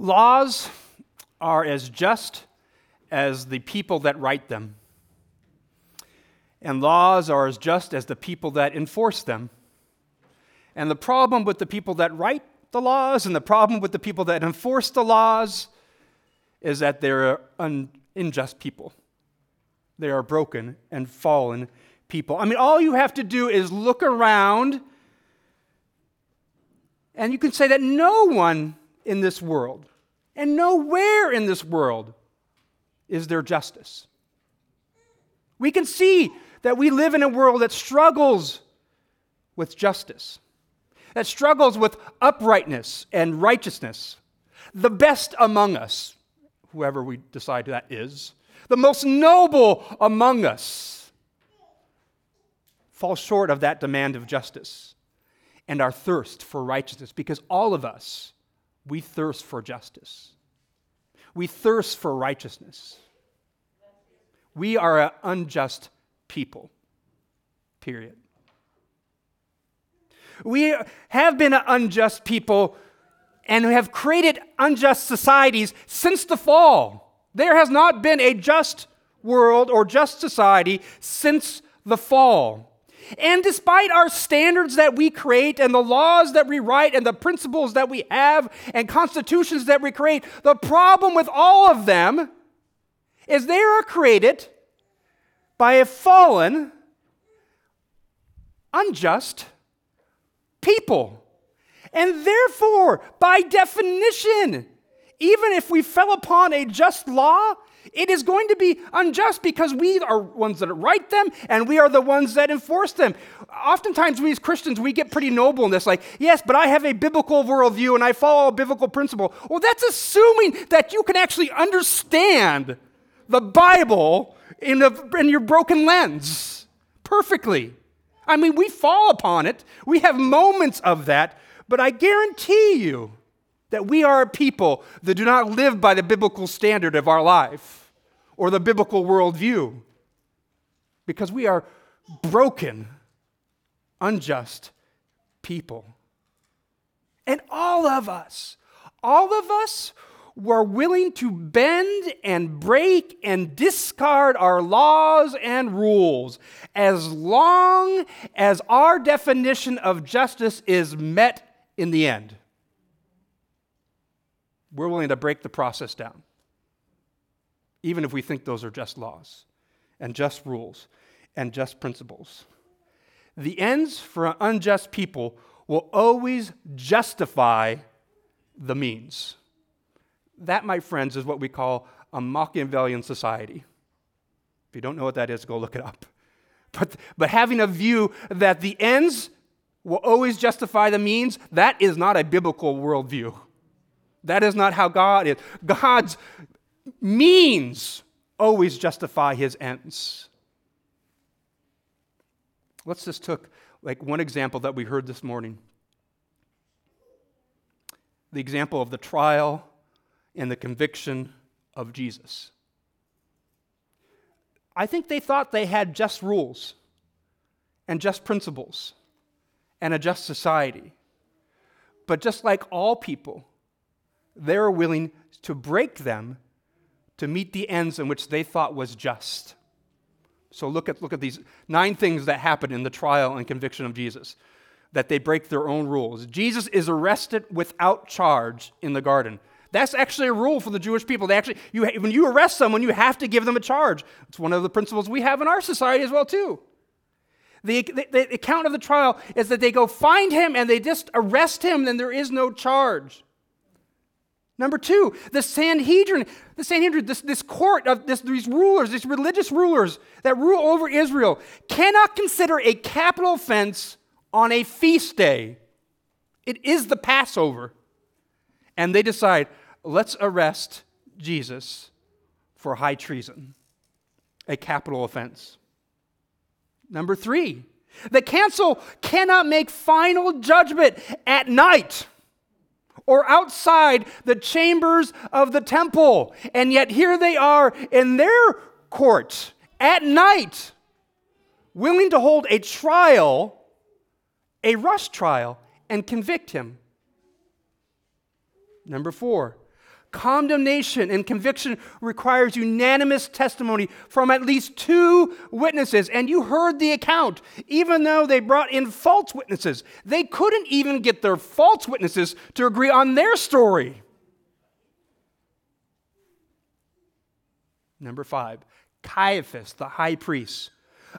Laws are as just as the people that write them, and laws are as just as the people that enforce them. And the problem with the people that write the laws and the problem with the people that enforce the laws is that they're un- unjust people. They are broken and fallen people. I mean, all you have to do is look around, and you can say that no one in this world, and nowhere in this world, is there justice. We can see that we live in a world that struggles with justice, that struggles with uprightness and righteousness. The best among us, whoever we decide that is, the most noble among us, fall short of that demand of justice and our thirst for righteousness because all of us, we thirst for justice. We thirst for righteousness. We are an unjust people, period. We have been an unjust people and have created unjust societies since the fall. There has not been a just world or just society since the fall. And despite our standards that we create and the laws that we write and the principles that we have and constitutions that we create, the problem with all of them is they are created by a fallen, unjust people. And therefore, by definition, even if we fell upon a just law, it is going to be unjust because we are ones that write them and we are the ones that enforce them. Oftentimes, we as Christians, we get pretty noble in this, like, yes, but I have a biblical worldview and I follow a biblical principle. Well, that's assuming that you can actually understand the Bible in, a, in your broken lens perfectly. I mean, we fall upon it, we have moments of that, but I guarantee you that we are a people that do not live by the biblical standard of our life or the biblical worldview because we are broken, unjust people. And all of us, all of us were willing to bend and break and discard our laws and rules as long as our definition of justice is met in the end. We're willing to break the process down, even if we think those are just laws and just rules and just principles. The ends for unjust people will always justify the means. That, my friends, is what we call a Machiavellian society. If you don't know what that is, go look it up. But, but having a view that the ends will always justify the means, that is not a biblical worldview. That is not how God is. God's means always justify his ends. Let's just take like one example that we heard this morning. The example of the trial and the conviction of Jesus. I think they thought they had just rules and just principles and a just society. But just like all people, they're willing to break them to meet the ends in which they thought was just. So look at, look at these nine things that happen in the trial and conviction of Jesus that they break their own rules. Jesus is arrested without charge in the garden. That's actually a rule for the Jewish people. They actually, you, when you arrest someone, you have to give them a charge. It's one of the principles we have in our society as well, too. The, the, the account of the trial is that they go find him and they just arrest him, then there is no charge. Number two, the Sanhedrin, the Sanhedrin, this, this court of this, these rulers, these religious rulers that rule over Israel, cannot consider a capital offense on a feast day. It is the Passover. And they decide, let's arrest Jesus for high treason, a capital offense. Number three, the council cannot make final judgment at night or outside the chambers of the temple. And yet here they are in their court at night, willing to hold a trial, a rush trial, and convict him. Number four, Condemnation and conviction requires unanimous testimony from at least two witnesses. And you heard the account. Even though they brought in false witnesses, they couldn't even get their false witnesses to agree on their story. Number five, Caiaphas, the high priest,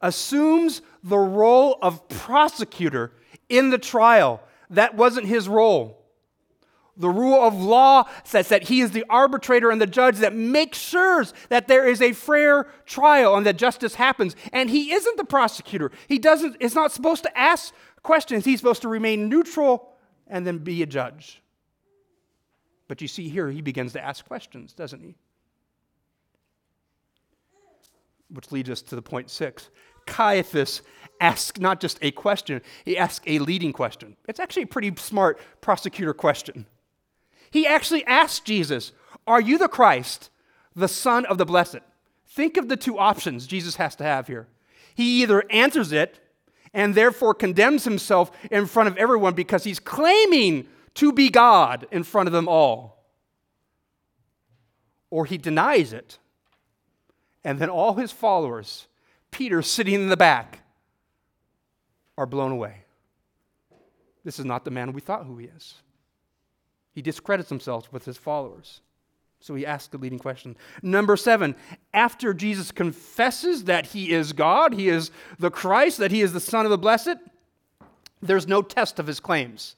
assumes the role of prosecutor in the trial. That wasn't his role. The rule of law says that he is the arbitrator and the judge that makes sure that there is a fair trial and that justice happens. And he isn't the prosecutor. He doesn't, is not supposed to ask questions. He's supposed to remain neutral and then be a judge. But you see here, he begins to ask questions, doesn't he? Which leads us to the point six. Caiaphas asks not just a question, he asks a leading question. It's actually a pretty smart prosecutor question. He actually asked Jesus, Are you the Christ, the Son of the Blessed? Think of the two options Jesus has to have here. He either answers it and therefore condemns himself in front of everyone because he's claiming to be God in front of them all, or he denies it. And then all his followers, Peter sitting in the back, are blown away. This is not the man we thought who he is. He discredits himself with his followers. So he asks the leading question. Number seven, after Jesus confesses that he is God, he is the Christ, that he is the Son of the Blessed, there's no test of his claims.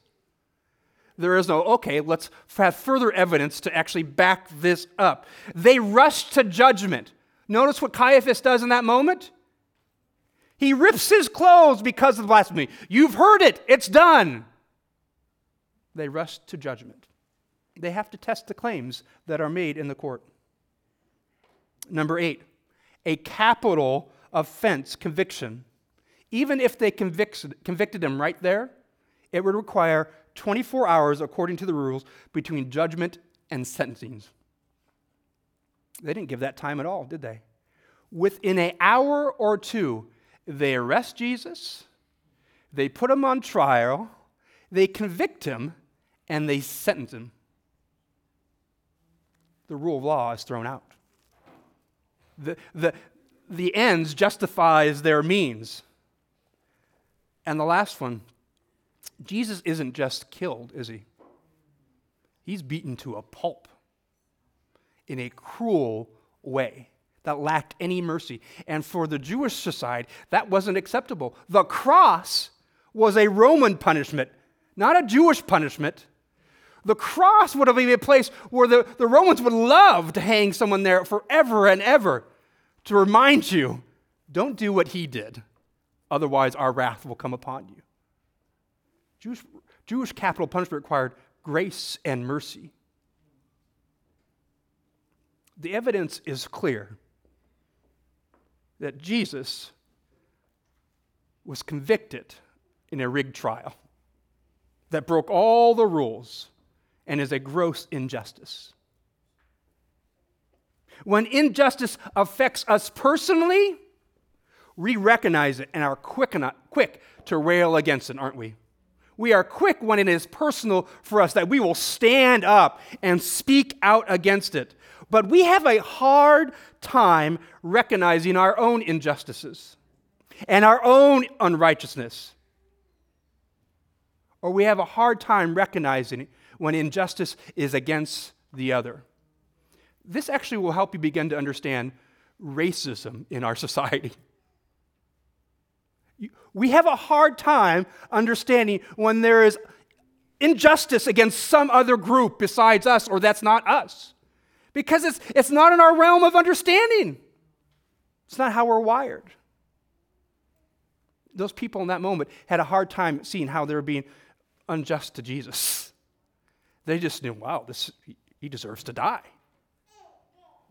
There is no, okay, let's have further evidence to actually back this up. They rush to judgment. Notice what Caiaphas does in that moment? He rips his clothes because of the blasphemy. You've heard it, it's done. They rush to judgment they have to test the claims that are made in the court. Number eight, a capital offense conviction. Even if they convicted, convicted him right there, it would require 24 hours, according to the rules, between judgment and sentencing. They didn't give that time at all, did they? Within an hour or two, they arrest Jesus, they put him on trial, they convict him, and they sentence him the rule of law is thrown out. The, the, the ends justifies their means. And the last one, Jesus isn't just killed, is he? He's beaten to a pulp in a cruel way that lacked any mercy. And for the Jewish society, that wasn't acceptable. The cross was a Roman punishment, not a Jewish punishment. The cross would have been a place where the, the Romans would love to hang someone there forever and ever to remind you don't do what he did, otherwise, our wrath will come upon you. Jewish, Jewish capital punishment required grace and mercy. The evidence is clear that Jesus was convicted in a rigged trial that broke all the rules and is a gross injustice. When injustice affects us personally, we recognize it and are quick, enough, quick to rail against it, aren't we? We are quick when it is personal for us that we will stand up and speak out against it. But we have a hard time recognizing our own injustices and our own unrighteousness. Or we have a hard time recognizing when injustice is against the other. This actually will help you begin to understand racism in our society. We have a hard time understanding when there is injustice against some other group besides us, or that's not us, because it's, it's not in our realm of understanding. It's not how we're wired. Those people in that moment had a hard time seeing how they were being unjust to Jesus. They just knew, wow, this, he deserves to die.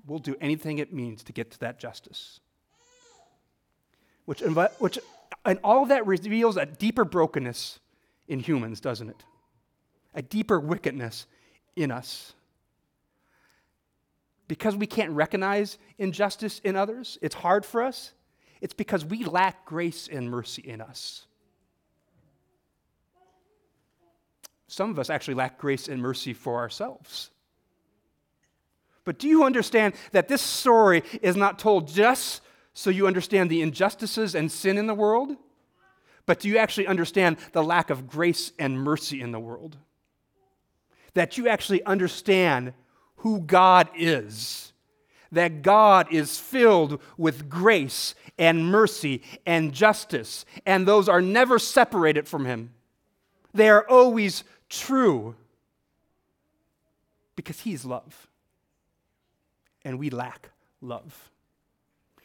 We'll do anything it means to get to that justice. Which, which and all of that reveals a deeper brokenness in humans, doesn't it? A deeper wickedness in us. Because we can't recognize injustice in others, it's hard for us. It's because we lack grace and mercy in us. Some of us actually lack grace and mercy for ourselves. But do you understand that this story is not told just so you understand the injustices and sin in the world? But do you actually understand the lack of grace and mercy in the world? That you actually understand who God is. That God is filled with grace and mercy and justice, and those are never separated from Him. They are always true because He's love, and we lack love.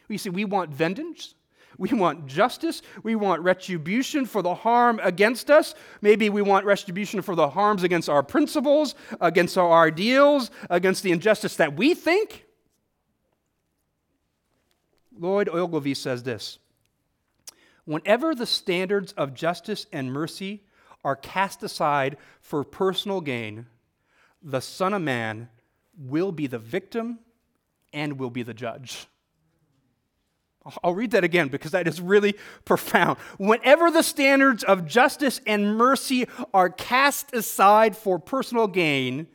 You see, we want vengeance. We want justice. We want retribution for the harm against us. Maybe we want retribution for the harms against our principles, against our ideals, against the injustice that we think. Lloyd Ogilvie says this Whenever the standards of justice and mercy are cast aside for personal gain, the Son of Man will be the victim and will be the judge. I'll read that again because that is really profound. Whenever the standards of justice and mercy are cast aside for personal gain,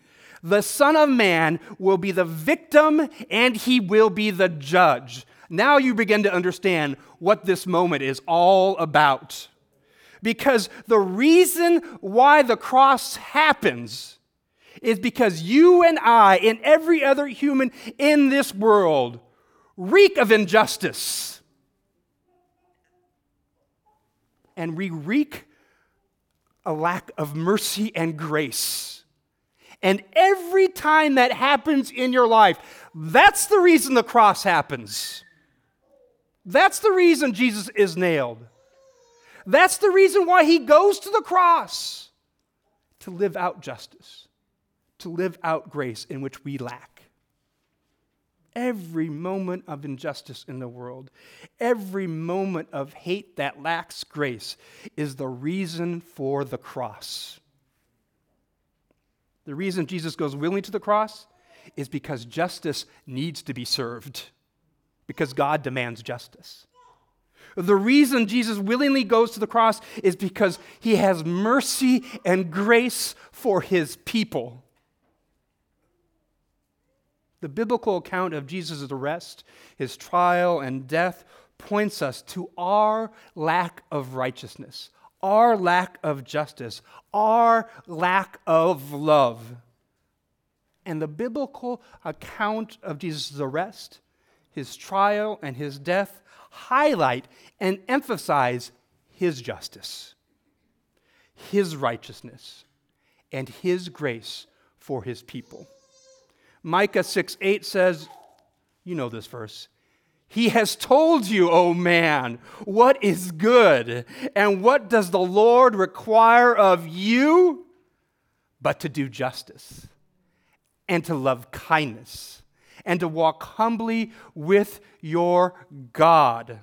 the Son of Man will be the victim and he will be the judge. Now you begin to understand what this moment is all about. Because the reason why the cross happens is because you and I and every other human in this world reek of injustice. And we reek a lack of mercy and grace. And every time that happens in your life, that's the reason the cross happens. That's the reason Jesus is nailed. That's the reason why he goes to the cross to live out justice, to live out grace in which we lack every moment of injustice in the world, every moment of hate that lacks grace, is the reason for the cross. The reason Jesus goes willingly to the cross is because justice needs to be served, because God demands justice. The reason Jesus willingly goes to the cross is because he has mercy and grace for his people. The biblical account of Jesus' arrest, his trial, and death points us to our lack of righteousness, our lack of justice, our lack of love. And the biblical account of Jesus' arrest, his trial, and his death highlight and emphasize his justice, his righteousness, and his grace for his people. Micah 6 8 says, you know this verse. He has told you, O oh man, what is good, and what does the Lord require of you? But to do justice, and to love kindness, and to walk humbly with your God.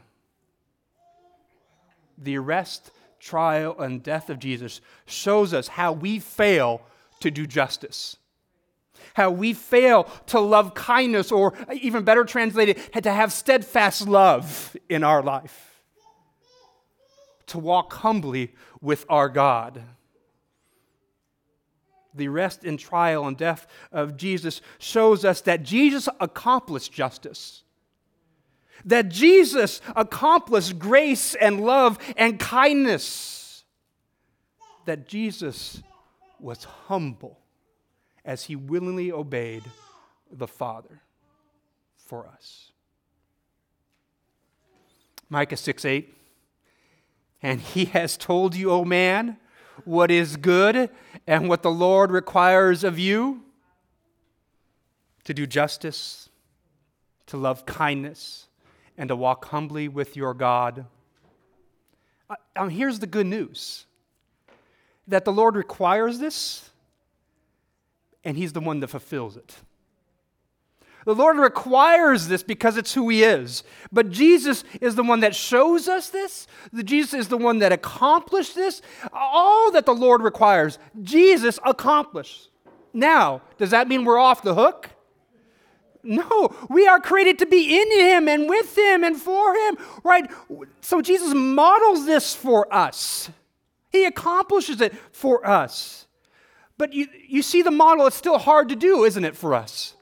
The arrest, trial, and death of Jesus shows us how we fail to do justice how we fail to love kindness, or even better translated, had to have steadfast love in our life, to walk humbly with our God. The arrest and trial and death of Jesus shows us that Jesus accomplished justice that Jesus accomplished grace and love and kindness, that Jesus was humble as he willingly obeyed the Father for us. Micah 6 8. And he has told you, O man, what is good and what the Lord requires of you to do justice, to love kindness, and to walk humbly with your God. Uh, here's the good news that the Lord requires this and He's the one that fulfills it. The Lord requires this because it's who He is. But Jesus is the one that shows us this. Jesus is the one that accomplished this. All that the Lord requires, Jesus accomplished. Now, does that mean we're off the hook? No, we are created to be in Him and with Him and for Him, right? So Jesus models this for us, He accomplishes it for us. But you, you see the model, it's still hard to do, isn't it, for us?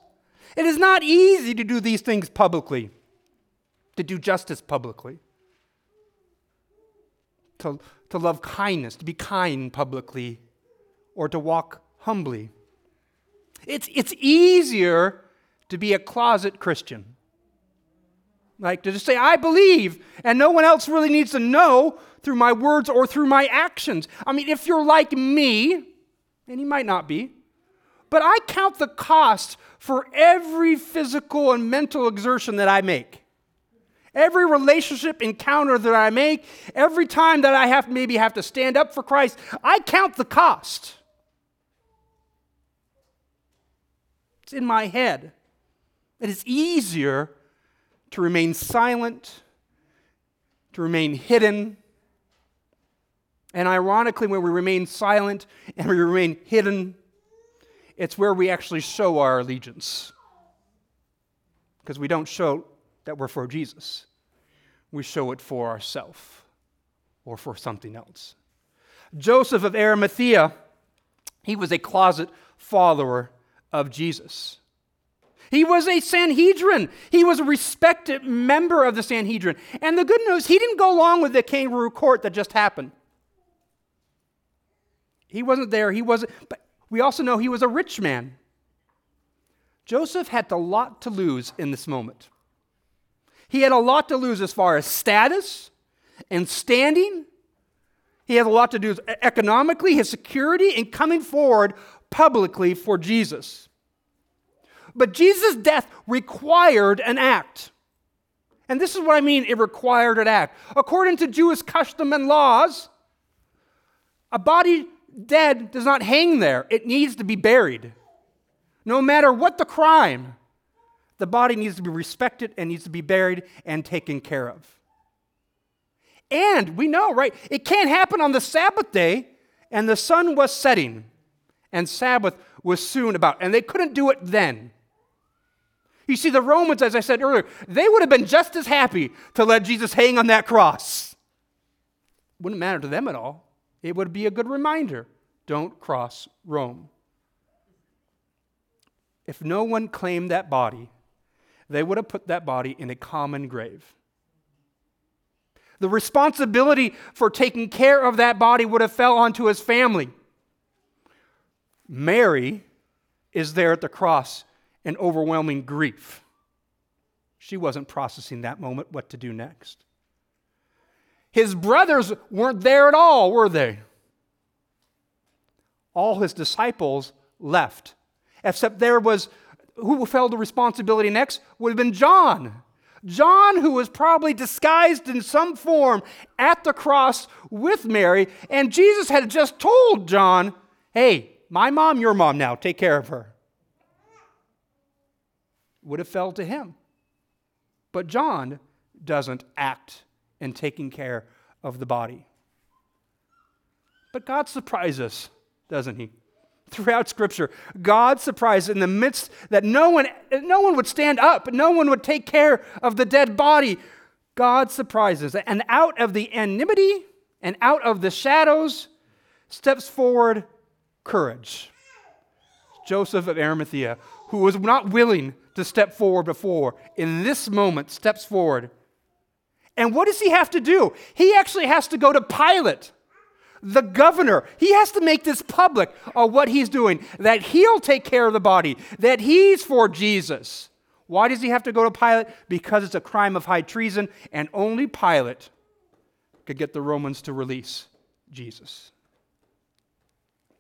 It is not easy to do these things publicly, to do justice publicly, to, to love kindness, to be kind publicly, or to walk humbly. It's, it's easier to be a closet Christian. Like to just say, I believe, and no one else really needs to know through my words or through my actions. I mean, if you're like me, and you might not be, but I count the cost for every physical and mental exertion that I make. Every relationship encounter that I make, every time that I have maybe have to stand up for Christ, I count the cost. It's in my head. It is easier to remain silent, to remain hidden. And ironically, when we remain silent and we remain hidden, it's where we actually show our allegiance. Because we don't show that we're for Jesus, we show it for ourselves or for something else. Joseph of Arimathea, he was a closet follower of Jesus. He was a Sanhedrin. He was a respected member of the Sanhedrin. And the good news, he didn't go along with the kangaroo court that just happened. He wasn't there. He wasn't, but we also know he was a rich man. Joseph had a lot to lose in this moment. He had a lot to lose as far as status and standing. He had a lot to do economically, his security, and coming forward publicly for Jesus. But Jesus' death required an act. And this is what I mean it required an act. According to Jewish custom and laws, a body dead does not hang there, it needs to be buried. No matter what the crime, the body needs to be respected and needs to be buried and taken care of. And we know, right? It can't happen on the Sabbath day, and the sun was setting, and Sabbath was soon about, and they couldn't do it then. You see, the Romans, as I said earlier, they would have been just as happy to let Jesus hang on that cross. Wouldn't matter to them at all. It would be a good reminder don't cross Rome. If no one claimed that body, they would have put that body in a common grave. The responsibility for taking care of that body would have fell onto his family. Mary is there at the cross in overwhelming grief. She wasn't processing that moment what to do next. His brothers weren't there at all, were they? All his disciples left, except there was who fell the responsibility next would have been John. John, who was probably disguised in some form at the cross with Mary, and Jesus had just told John, Hey, my mom, your mom now, take care of her. Would have fell to him. But John doesn't act and taking care of the body. But God surprises doesn't He? Throughout Scripture, God surprises in the midst that no one, no one would stand up, no one would take care of the dead body. God surprises. And out of the anonymity and out of the shadows steps forward courage. Joseph of Arimathea, who was not willing to step forward before, in this moment steps forward and what does he have to do? He actually has to go to Pilate, the governor. He has to make this public of what he's doing, that he'll take care of the body, that he's for Jesus. Why does he have to go to Pilate? Because it's a crime of high treason, and only Pilate could get the Romans to release Jesus.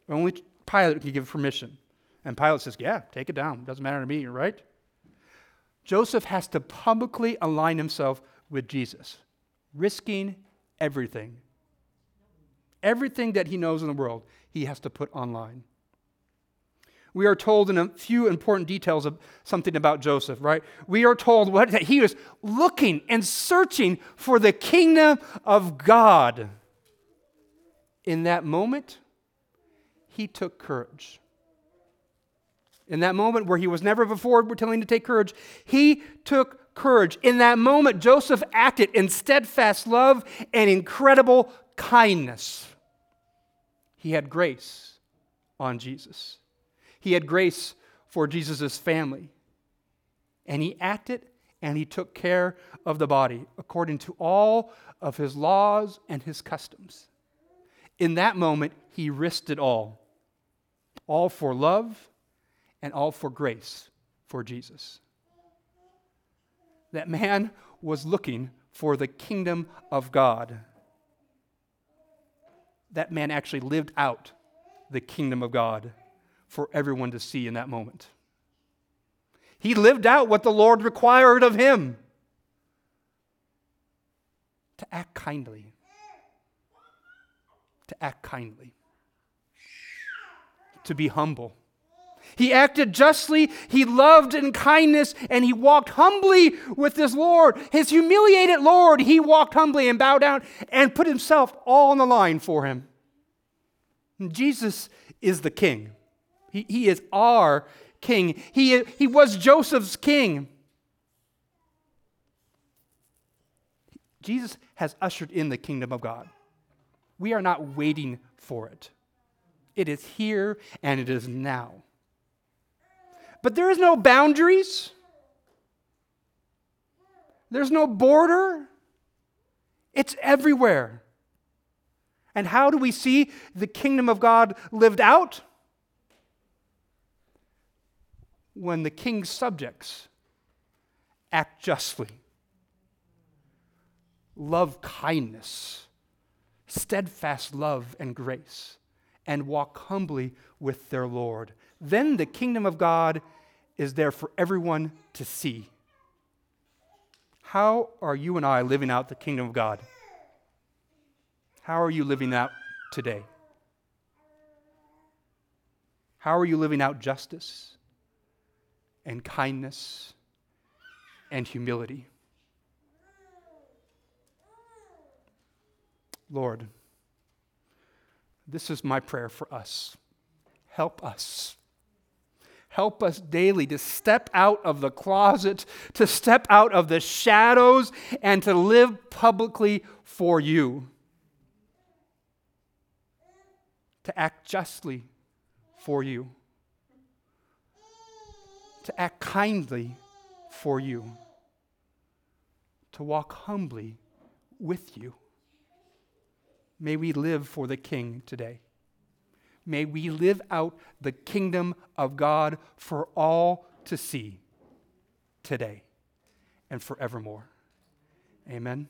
Only Pilate could give permission. And Pilate says, Yeah, take it down. Doesn't matter to me, right? Joseph has to publicly align himself with Jesus, risking everything. Everything that he knows in the world, he has to put online. We are told in a few important details of something about Joseph, right? We are told what, that he was looking and searching for the kingdom of God. In that moment, he took courage. In that moment where he was never before telling to take courage, he took courage. In that moment, Joseph acted in steadfast love and incredible kindness. He had grace on Jesus, he had grace for Jesus' family. and he acted and he took care of the body according to all of his laws and his customs. In that moment, he risked it all all for love and all for grace for Jesus. That man was looking for the kingdom of God. That man actually lived out the kingdom of God for everyone to see in that moment. He lived out what the Lord required of him to act kindly. To act kindly. To be humble. He acted justly, he loved in kindness, and he walked humbly with his Lord. His humiliated Lord, he walked humbly and bowed down and put himself all on the line for him. Jesus is the king. He, he is our king. He, he was Joseph's king. Jesus has ushered in the kingdom of God. We are not waiting for it. It is here and it is now. But there is no boundaries. There's no border. It's everywhere. And how do we see the kingdom of God lived out? when the king's subjects act justly, love kindness, steadfast love and grace, and walk humbly with their Lord. Then the kingdom of God is there for everyone to see. How are you and I living out the kingdom of God? How are you living out today? How are you living out justice? and kindness and humility. Lord, this is my prayer for us. Help us. Help us daily to step out of the closet, to step out of the shadows, and to live publicly for you. To act justly for you to act kindly for you, to walk humbly with you. May we live for the King today. May we live out the kingdom of God for all to see today and forevermore. Amen.